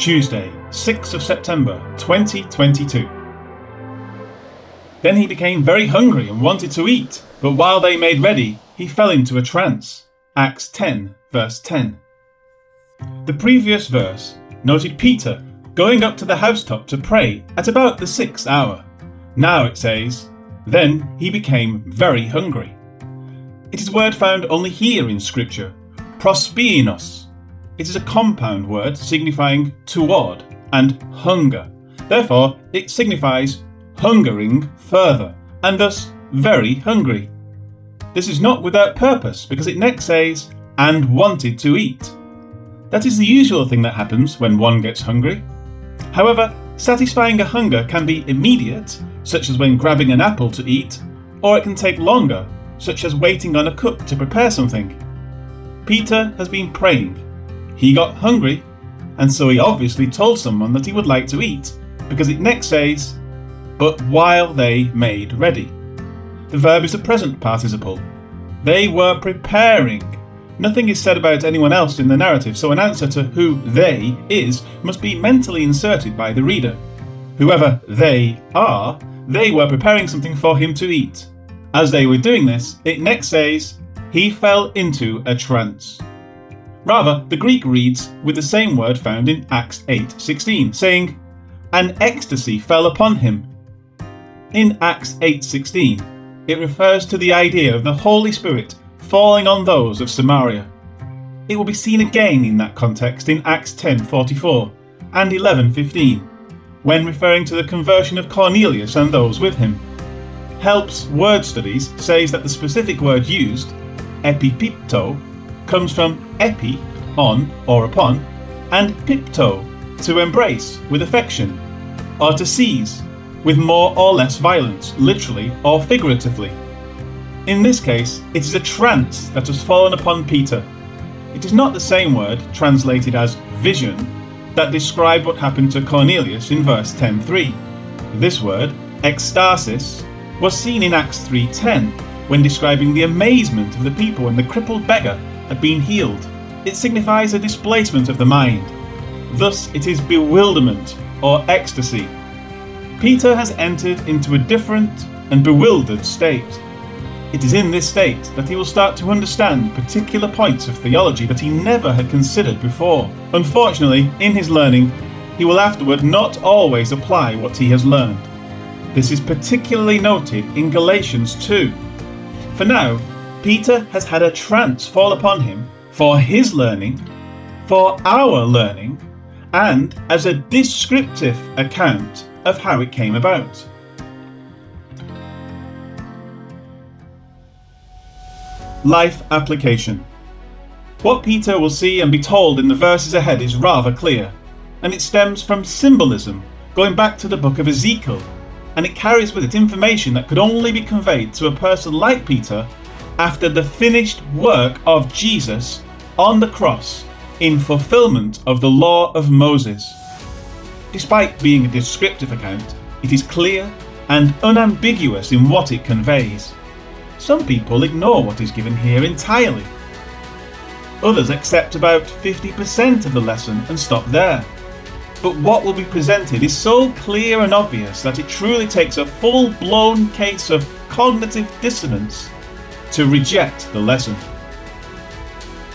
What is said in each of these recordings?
Tuesday, 6th of September 2022. Then he became very hungry and wanted to eat, but while they made ready, he fell into a trance. Acts 10, verse 10. The previous verse noted Peter going up to the housetop to pray at about the sixth hour. Now it says, Then he became very hungry. It is a word found only here in Scripture, prospinos. It is a compound word signifying toward and hunger. Therefore, it signifies hungering further, and thus very hungry. This is not without purpose, because it next says, and wanted to eat. That is the usual thing that happens when one gets hungry. However, satisfying a hunger can be immediate, such as when grabbing an apple to eat, or it can take longer, such as waiting on a cook to prepare something. Peter has been praying. He got hungry, and so he obviously told someone that he would like to eat, because it next says, but while they made ready. The verb is a present participle. They were preparing. Nothing is said about anyone else in the narrative, so an answer to who they is must be mentally inserted by the reader. Whoever they are, they were preparing something for him to eat. As they were doing this, it next says, he fell into a trance. Rather, the Greek reads with the same word found in Acts 8:16, saying, "An ecstasy fell upon him." In Acts 8:16, it refers to the idea of the Holy Spirit falling on those of Samaria. It will be seen again in that context in Acts 10:44 and 11:15, when referring to the conversion of Cornelius and those with him. Helps Word Studies says that the specific word used, epipipto, comes from epi, on or upon, and pipto, to embrace with affection, or to seize, with more or less violence, literally or figuratively. In this case, it is a trance that has fallen upon Peter. It is not the same word, translated as vision, that described what happened to Cornelius in verse 10.3. This word, ecstasis, was seen in Acts 3:10 when describing the amazement of the people when the crippled beggar had been healed. It signifies a displacement of the mind. Thus it is bewilderment or ecstasy. Peter has entered into a different and bewildered state. It is in this state that he will start to understand particular points of theology that he never had considered before. Unfortunately, in his learning, he will afterward not always apply what he has learned. This is particularly noted in Galatians 2. For now, Peter has had a trance fall upon him for his learning, for our learning, and as a descriptive account of how it came about. Life application. What Peter will see and be told in the verses ahead is rather clear, and it stems from symbolism going back to the book of Ezekiel and it carries with it information that could only be conveyed to a person like Peter after the finished work of Jesus on the cross in fulfillment of the law of Moses. Despite being a descriptive account, it is clear and unambiguous in what it conveys. Some people ignore what is given here entirely. Others accept about 50% of the lesson and stop there but what will be presented is so clear and obvious that it truly takes a full blown case of cognitive dissonance to reject the lesson.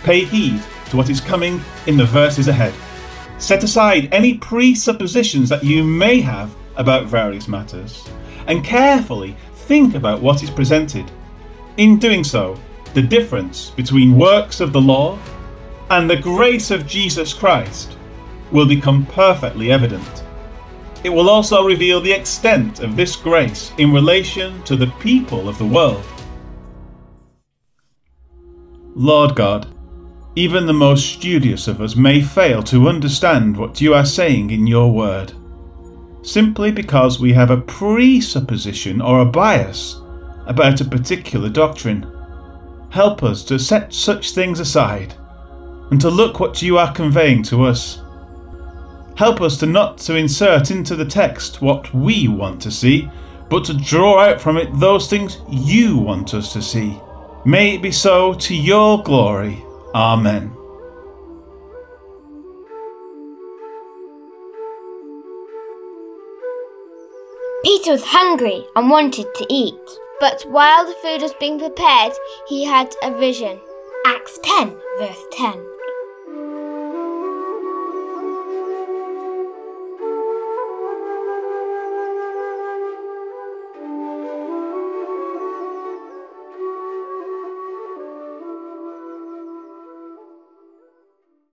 Pay heed to what is coming in the verses ahead. Set aside any presuppositions that you may have about various matters, and carefully think about what is presented. In doing so, the difference between works of the law and the grace of Jesus Christ will become perfectly evident. It will also reveal the extent of this grace in relation to the people of the world. Lord God, even the most studious of us may fail to understand what you are saying in your word, simply because we have a presupposition or a bias about a particular doctrine. Help us to set such things aside and to look what you are conveying to us Help us to not to insert into the text what we want to see, but to draw out from it those things you want us to see. May it be so to your glory. Amen. Peter was hungry and wanted to eat, but while the food was being prepared, he had a vision. Acts 10, verse 10.